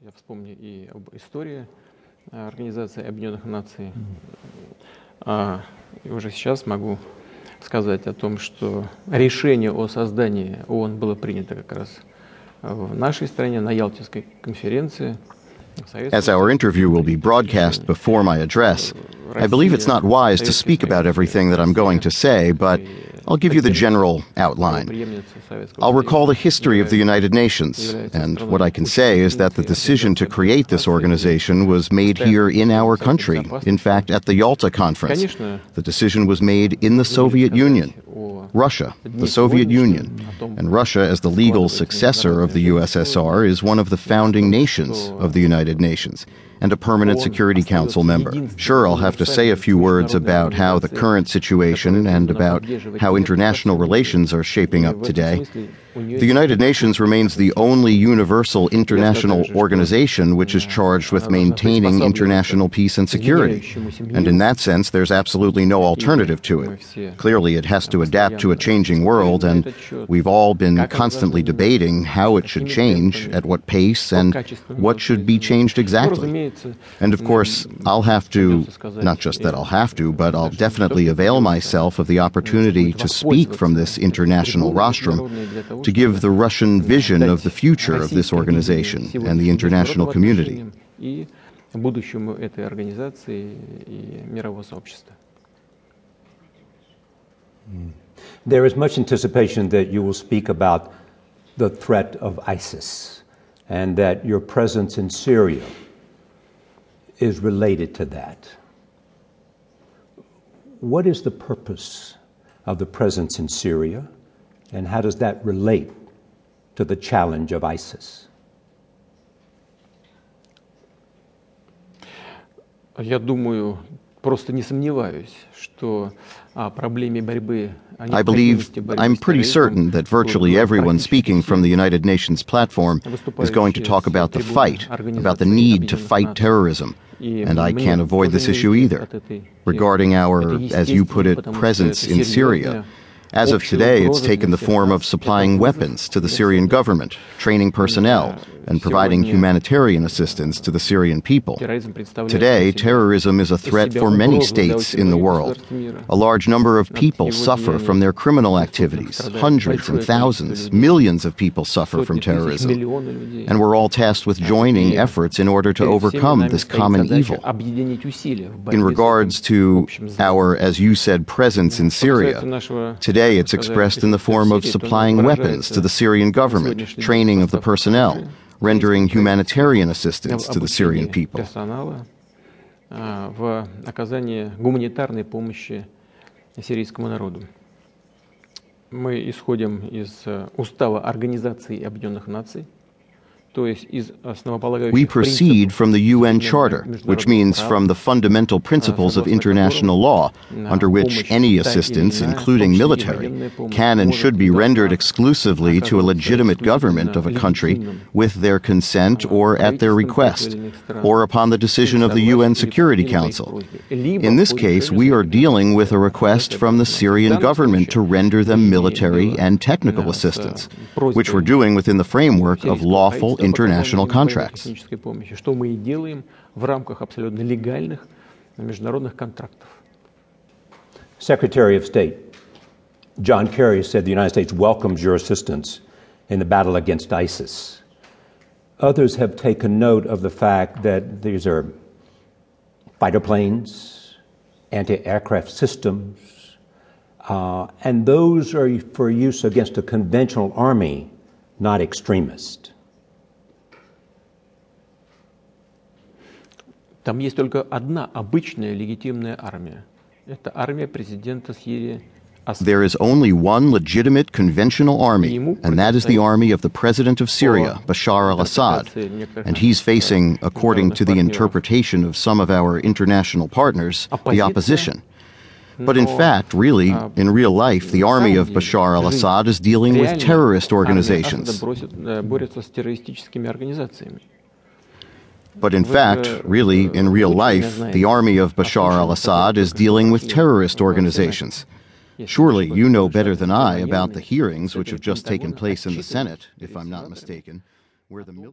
Я вспомню и об истории Организации Объединенных Наций. А, и уже сейчас могу сказать о том, что решение о создании ООН было принято как раз в нашей стране на Ялтинской конференции. As our interview will be broadcast before my address, I believe it's not wise to speak about everything that I'm going to say, but I'll give you the general outline. I'll recall the history of the United Nations, and what I can say is that the decision to create this organization was made here in our country, in fact, at the Yalta Conference. The decision was made in the Soviet Union. Russia, the Soviet Union, and Russia, as the legal successor of the USSR, is one of the founding nations of the United Nations and a permanent Security Council member. Sure, I'll have to say a few words about how the current situation and about how international relations are shaping up today. The United Nations remains the only universal international organization which is charged with maintaining international peace and security. And in that sense, there's absolutely no alternative to it. Clearly, it has to adapt to a changing world, and we've all been constantly debating how it should change, at what pace, and what should be changed exactly. And of course, I'll have to, not just that I'll have to, but I'll definitely avail myself of the opportunity to speak from this international rostrum to give the Russian vision of the future of this organization and the international community. Mm. There is much anticipation that you will speak about the threat of ISIS and that your presence in Syria is related to that. What is the purpose of the presence in Syria? And how does that relate to the challenge of ISIS? Я думаю, просто не сомневаюсь, что о проблеме борьбы I believe, I'm pretty certain that virtually everyone speaking from the United Nations platform is going to talk about the fight, about the need to fight terrorism. And I can't avoid this issue either. Regarding our, as you put it, presence in Syria, as of today, it's taken the form of supplying weapons to the Syrian government, training personnel, and providing humanitarian assistance to the Syrian people. Today, terrorism is a threat for many states in the world. A large number of people suffer from their criminal activities. Hundreds and thousands, millions of people suffer from terrorism. And we're all tasked with joining efforts in order to overcome this common evil. In regards to our, as you said, presence in Syria, today it's expressed in the form of supplying weapons to the Syrian government, training of the personnel, rendering humanitarian assistance to the Syrian people. в оказании гуманитарной помощи сирийскому народу. Мы исходим из устава Организации Объединенных Наций, we proceed from the UN Charter, which means from the fundamental principles of international law, under which any assistance, including military, can and should be rendered exclusively to a legitimate government of a country with their consent or at their request, or upon the decision of the UN Security Council. In this case, we are dealing with a request from the Syrian government to render them military and technical assistance, which we're doing within the framework of lawful international contracts. Secretary of State John Kerry said the United States welcomes your assistance in the battle against ISIS. Others have taken note of the fact that these are fighter planes, anti aircraft systems, uh, and those are for use against a conventional army, not extremist. Там есть только одна обычная легитимная армия. Это армия президента Сирии There is only one legitimate conventional army, and that is the army of the president of Syria, Bashar al Assad. And he's facing, according to the interpretation of some of our international partners, the opposition. But in fact, really, in real life, the army of Bashar al Assad is dealing with terrorist organizations. but in fact, really, in real life, the army of Bashar al Assad is dealing with terrorist organizations. Surely you know better than I about the hearings which have just taken place in the Senate, if I'm not mistaken, where the military.